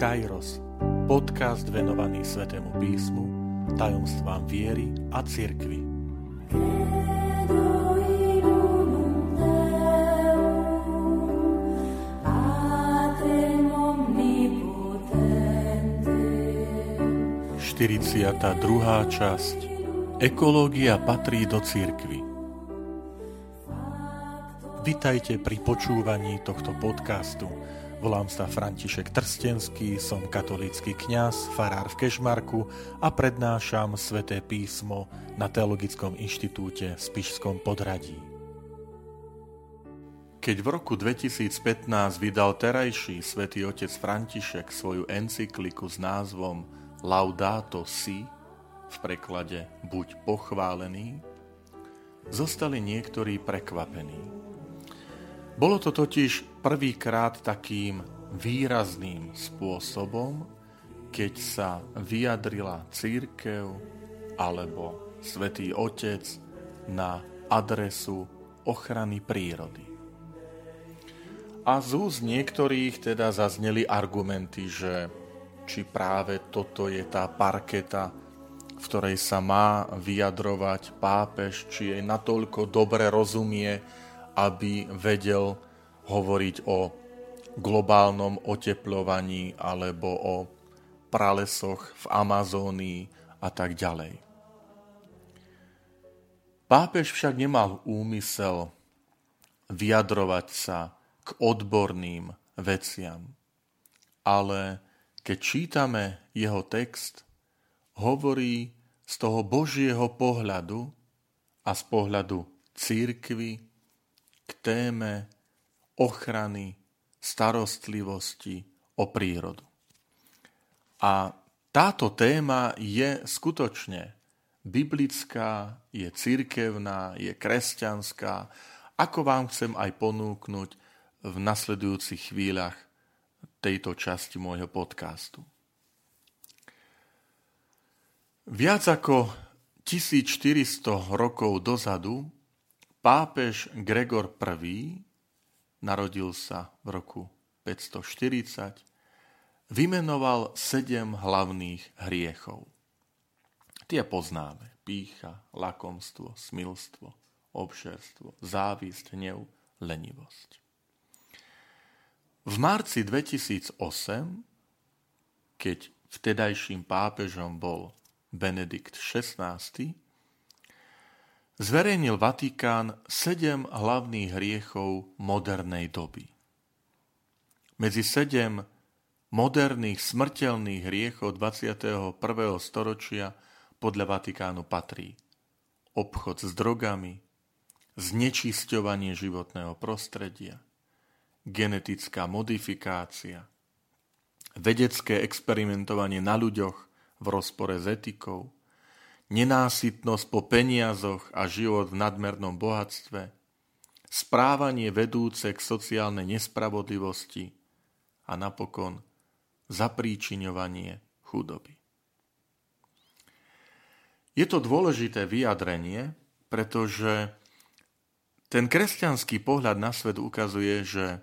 Kairos, podcast venovaný Svetému písmu, tajomstvám viery a cirkvi. Druhá časť Ekológia patrí do církvy. Vitajte pri počúvaní tohto podcastu. Volám sa František Trstenský, som katolícky kňaz, farár v Kešmarku a prednášam sväté písmo na Teologickom inštitúte v Spišskom podradí. Keď v roku 2015 vydal terajší svätý otec František svoju encykliku s názvom Laudato Si, v preklade Buď pochválený, zostali niektorí prekvapení. Bolo to totiž prvýkrát takým výrazným spôsobom, keď sa vyjadrila církev alebo svätý Otec na adresu ochrany prírody. A z úst niektorých teda zazneli argumenty, že či práve toto je tá parketa, v ktorej sa má vyjadrovať pápež, či jej natoľko dobre rozumie, aby vedel hovoriť o globálnom oteplovaní alebo o pralesoch v Amazónii a tak ďalej. Pápež však nemal úmysel vyjadrovať sa k odborným veciam, ale keď čítame jeho text, hovorí z toho Božieho pohľadu a z pohľadu církvy téme ochrany, starostlivosti o prírodu. A táto téma je skutočne biblická, je cirkevná, je kresťanská, ako vám chcem aj ponúknuť v nasledujúcich chvíľach tejto časti môjho podcastu. Viac ako 1400 rokov dozadu Pápež Gregor I, narodil sa v roku 540, vymenoval sedem hlavných hriechov. Tie poznáme. Pícha, lakomstvo, smilstvo, obšerstvo, závisť, hnev, lenivosť. V marci 2008, keď vtedajším pápežom bol Benedikt XVI, zverejnil Vatikán sedem hlavných hriechov modernej doby. Medzi sedem moderných smrteľných hriechov 21. storočia podľa Vatikánu patrí obchod s drogami, znečisťovanie životného prostredia, genetická modifikácia, vedecké experimentovanie na ľuďoch v rozpore s etikou, nenásytnosť po peniazoch a život v nadmernom bohatstve, správanie vedúce k sociálnej nespravodlivosti a napokon zapríčiňovanie chudoby. Je to dôležité vyjadrenie, pretože ten kresťanský pohľad na svet ukazuje, že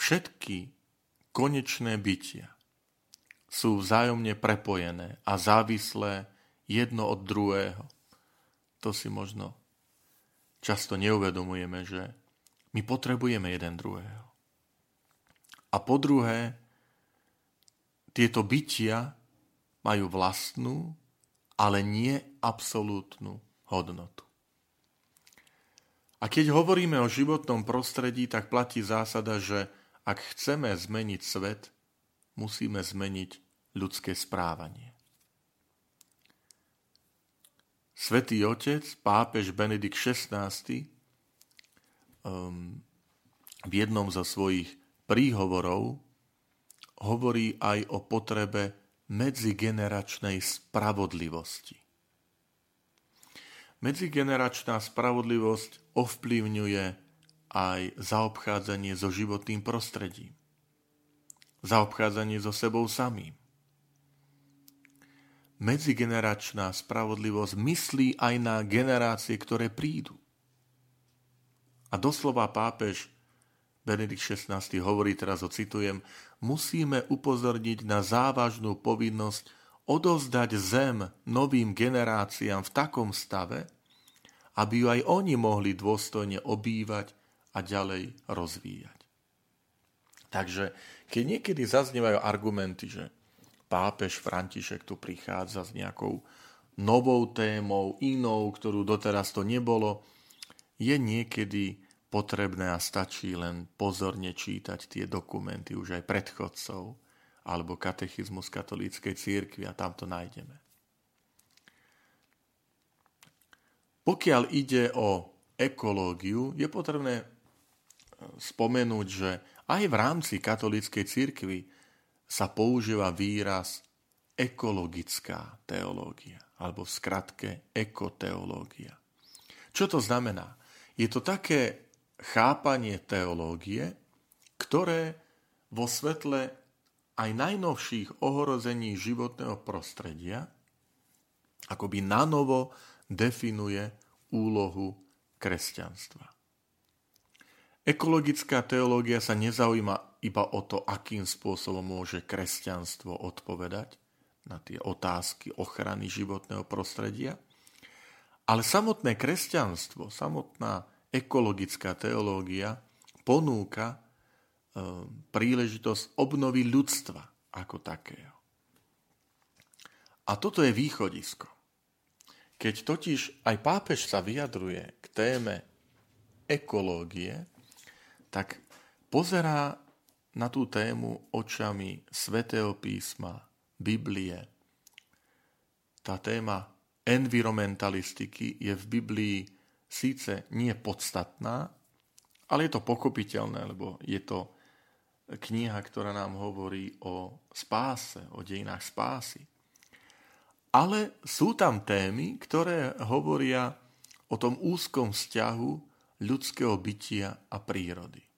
všetky konečné bytia sú vzájomne prepojené a závislé jedno od druhého. To si možno často neuvedomujeme, že my potrebujeme jeden druhého. A po druhé, tieto bytia majú vlastnú, ale nie absolútnu hodnotu. A keď hovoríme o životnom prostredí, tak platí zásada, že ak chceme zmeniť svet, musíme zmeniť ľudské správanie. Svetý otec, pápež Benedikt XVI, um, v jednom zo svojich príhovorov hovorí aj o potrebe medzigeneračnej spravodlivosti. Medzigeneračná spravodlivosť ovplyvňuje aj zaobchádzanie so životným prostredím, zaobchádzanie so sebou samým medzigeneračná spravodlivosť myslí aj na generácie, ktoré prídu. A doslova pápež Benedikt XVI hovorí, teraz ho citujem, musíme upozorniť na závažnú povinnosť odovzdať zem novým generáciám v takom stave, aby ju aj oni mohli dôstojne obývať a ďalej rozvíjať. Takže keď niekedy zaznievajú argumenty, že pápež František tu prichádza s nejakou novou témou, inou, ktorú doteraz to nebolo, je niekedy potrebné a stačí len pozorne čítať tie dokumenty už aj predchodcov alebo katechizmus katolíckej církvy a tam to nájdeme. Pokiaľ ide o ekológiu, je potrebné spomenúť, že aj v rámci katolíckej církvy sa používa výraz ekologická teológia, alebo v skratke ekoteológia. Čo to znamená? Je to také chápanie teológie, ktoré vo svetle aj najnovších ohrození životného prostredia akoby nanovo definuje úlohu kresťanstva. Ekologická teológia sa nezaujíma iba o to, akým spôsobom môže kresťanstvo odpovedať na tie otázky ochrany životného prostredia, ale samotné kresťanstvo, samotná ekologická teológia ponúka e, príležitosť obnovy ľudstva ako takého. A toto je východisko. Keď totiž aj pápež sa vyjadruje k téme ekológie, tak pozerá na tú tému očami svätého písma, Biblie. Tá téma environmentalistiky je v Biblii síce nie podstatná, ale je to pochopiteľné, lebo je to kniha, ktorá nám hovorí o spáse, o dejinách spásy. Ale sú tam témy, ktoré hovoria o tom úzkom vzťahu ľudského bytia a prírody.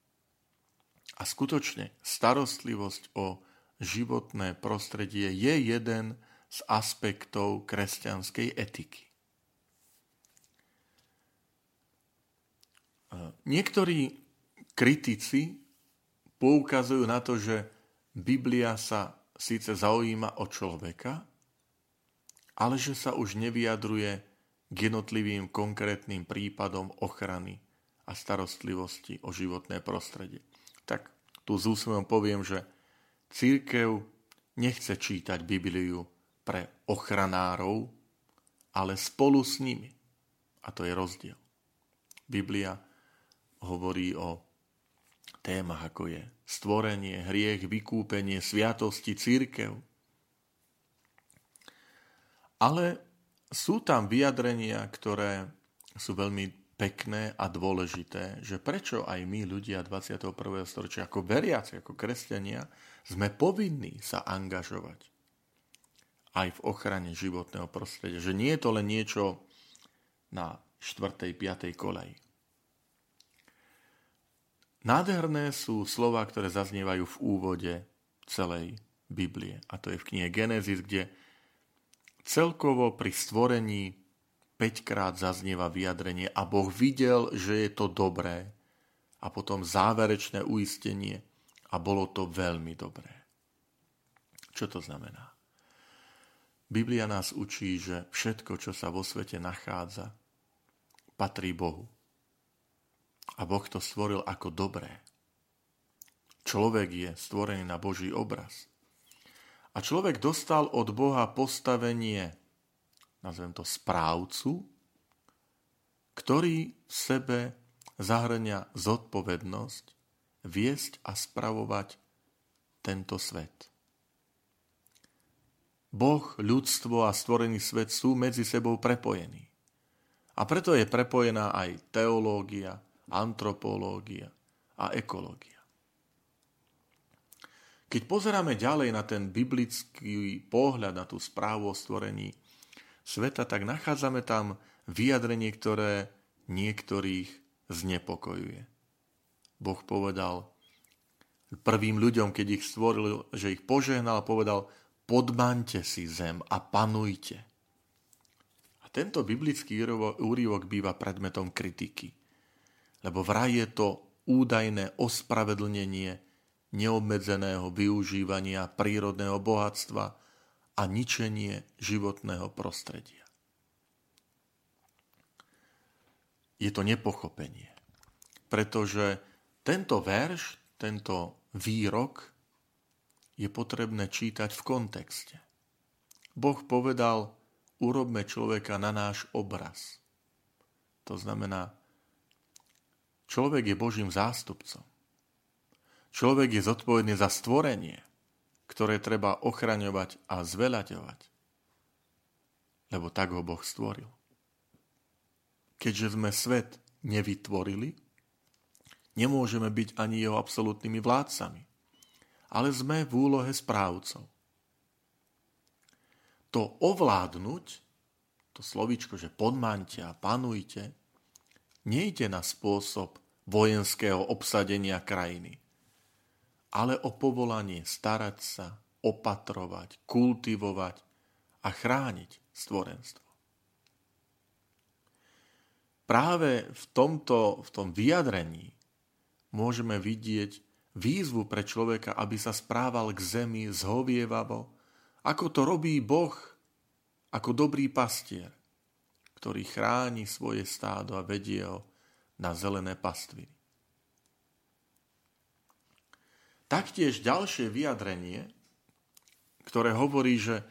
A skutočne starostlivosť o životné prostredie je jeden z aspektov kresťanskej etiky. Niektorí kritici poukazujú na to, že Biblia sa síce zaujíma o človeka, ale že sa už nevyjadruje k jednotlivým konkrétnym prípadom ochrany a starostlivosti o životné prostredie. Tak tu s úsmevom poviem, že církev nechce čítať Bibliu pre ochranárov, ale spolu s nimi. A to je rozdiel. Biblia hovorí o témach, ako je stvorenie, hriech, vykúpenie, sviatosti, církev. Ale sú tam vyjadrenia, ktoré sú veľmi pekné a dôležité, že prečo aj my, ľudia 21. storočia, ako veriaci, ako kresťania, sme povinní sa angažovať aj v ochrane životného prostredia. Že nie je to len niečo na 4. 5. kolej. Nádherné sú slova, ktoré zaznievajú v úvode celej Biblie. A to je v knihe Genesis, kde celkovo pri stvorení 5 krát zaznieva vyjadrenie a Boh videl, že je to dobré a potom záverečné uistenie a bolo to veľmi dobré. Čo to znamená? Biblia nás učí, že všetko, čo sa vo svete nachádza, patrí Bohu. A Boh to stvoril ako dobré. Človek je stvorený na Boží obraz. A človek dostal od Boha postavenie nazvem to správcu, ktorý v sebe zahrňa zodpovednosť viesť a spravovať tento svet. Boh, ľudstvo a stvorený svet sú medzi sebou prepojení. A preto je prepojená aj teológia, antropológia a ekológia. Keď pozeráme ďalej na ten biblický pohľad na tú správu o stvorení, sveta, tak nachádzame tam vyjadrenie, ktoré niektorých znepokojuje. Boh povedal prvým ľuďom, keď ich stvoril, že ich požehnal, povedal, podmante si zem a panujte. A tento biblický úrivok býva predmetom kritiky. Lebo vraj je to údajné ospravedlnenie neobmedzeného využívania prírodného bohatstva a ničenie životného prostredia. Je to nepochopenie, pretože tento verš, tento výrok je potrebné čítať v kontexte. Boh povedal, urobme človeka na náš obraz. To znamená, človek je Božím zástupcom. Človek je zodpovedný za stvorenie, ktoré treba ochraňovať a zveľaďovať. Lebo tak ho Boh stvoril. Keďže sme svet nevytvorili, nemôžeme byť ani jeho absolútnymi vládcami, ale sme v úlohe správcov. To ovládnuť, to slovíčko, že podmaňte a panujte, nejde na spôsob vojenského obsadenia krajiny, ale o povolanie starať sa, opatrovať, kultivovať a chrániť stvorenstvo. Práve v tomto v tom vyjadrení môžeme vidieť výzvu pre človeka, aby sa správal k zemi zhovievavo, ako to robí Boh ako dobrý pastier, ktorý chráni svoje stádo a vedie ho na zelené pastviny. Taktiež ďalšie vyjadrenie, ktoré hovorí, že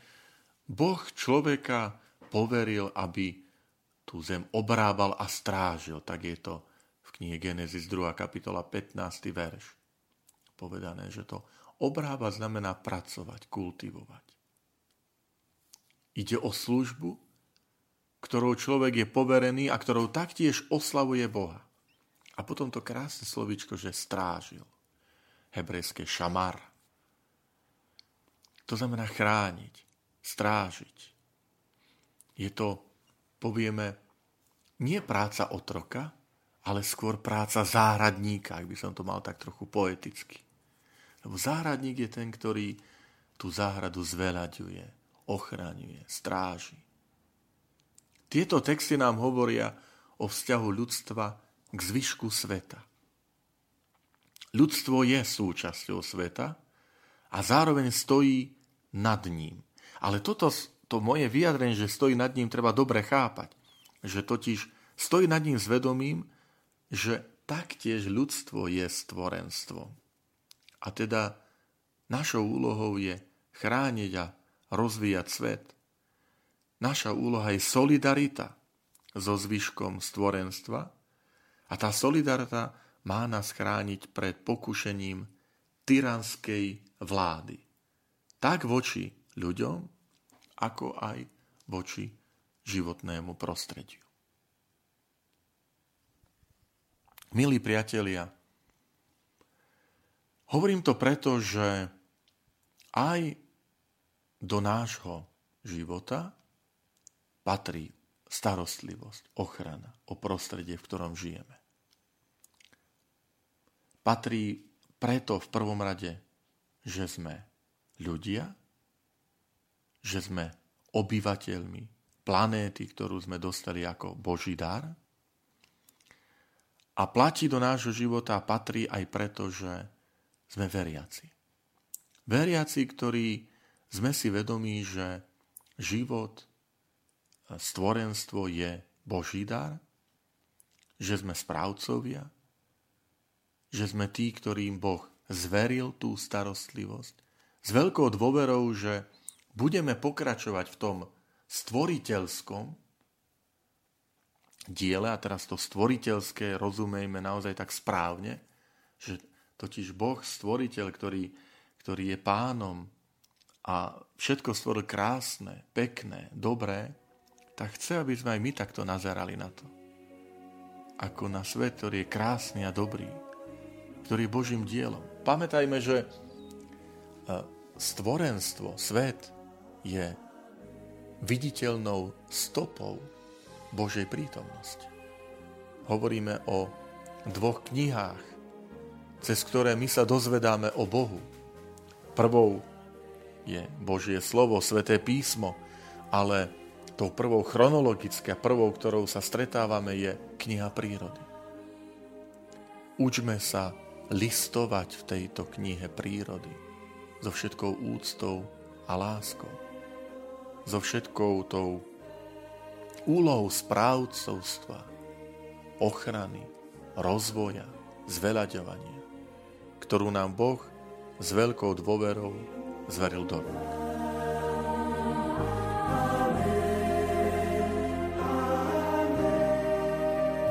Boh človeka poveril, aby tú zem obrábal a strážil. Tak je to v knihe Genesis 2. kapitola 15. verš. Povedané, že to obrábať znamená pracovať, kultivovať. Ide o službu, ktorou človek je poverený a ktorou taktiež oslavuje Boha. A potom to krásne slovičko, že strážil hebrejské šamar. To znamená chrániť, strážiť. Je to, povieme, nie práca otroka, ale skôr práca záhradníka, ak by som to mal tak trochu poeticky. Lebo záhradník je ten, ktorý tú záhradu zveľaďuje, ochraňuje, stráži. Tieto texty nám hovoria o vzťahu ľudstva k zvyšku sveta. Ľudstvo je súčasťou sveta a zároveň stojí nad ním. Ale toto to moje vyjadrenie, že stojí nad ním, treba dobre chápať. Že totiž stojí nad ním zvedomím, že taktiež ľudstvo je stvorenstvo. A teda našou úlohou je chrániť a rozvíjať svet. Naša úloha je solidarita so zvyškom stvorenstva a tá solidarita má nás chrániť pred pokušením tyranskej vlády. Tak voči ľuďom, ako aj voči životnému prostrediu. Milí priatelia, hovorím to preto, že aj do nášho života patrí starostlivosť, ochrana o prostredie, v ktorom žijeme patrí preto v prvom rade, že sme ľudia, že sme obyvateľmi planéty, ktorú sme dostali ako Boží dar. A platí do nášho života patrí aj preto, že sme veriaci. Veriaci, ktorí sme si vedomí, že život, stvorenstvo je Boží dar, že sme správcovia, že sme tí, ktorým Boh zveril tú starostlivosť, s veľkou dôverou, že budeme pokračovať v tom stvoriteľskom diele, a teraz to stvoriteľské rozumejme naozaj tak správne, že totiž Boh, stvoriteľ, ktorý, ktorý je pánom a všetko stvoril krásne, pekné, dobré, tak chce, aby sme aj my takto nazerali na to. Ako na svet, ktorý je krásny a dobrý ktorý je Božím dielom. Pamätajme, že e, stvorenstvo, svet je viditeľnou stopou Božej prítomnosti. Hovoríme o dvoch knihách, cez ktoré my sa dozvedáme o Bohu. Prvou je Božie slovo, sveté písmo, ale tou prvou chronologicky a prvou, ktorou sa stretávame, je kniha prírody. Učme sa listovať v tejto knihe prírody so všetkou úctou a láskou. So všetkou tou úlohou správcovstva, ochrany, rozvoja, zveľaďovania, ktorú nám Boh s veľkou dôverou zveril do rúk.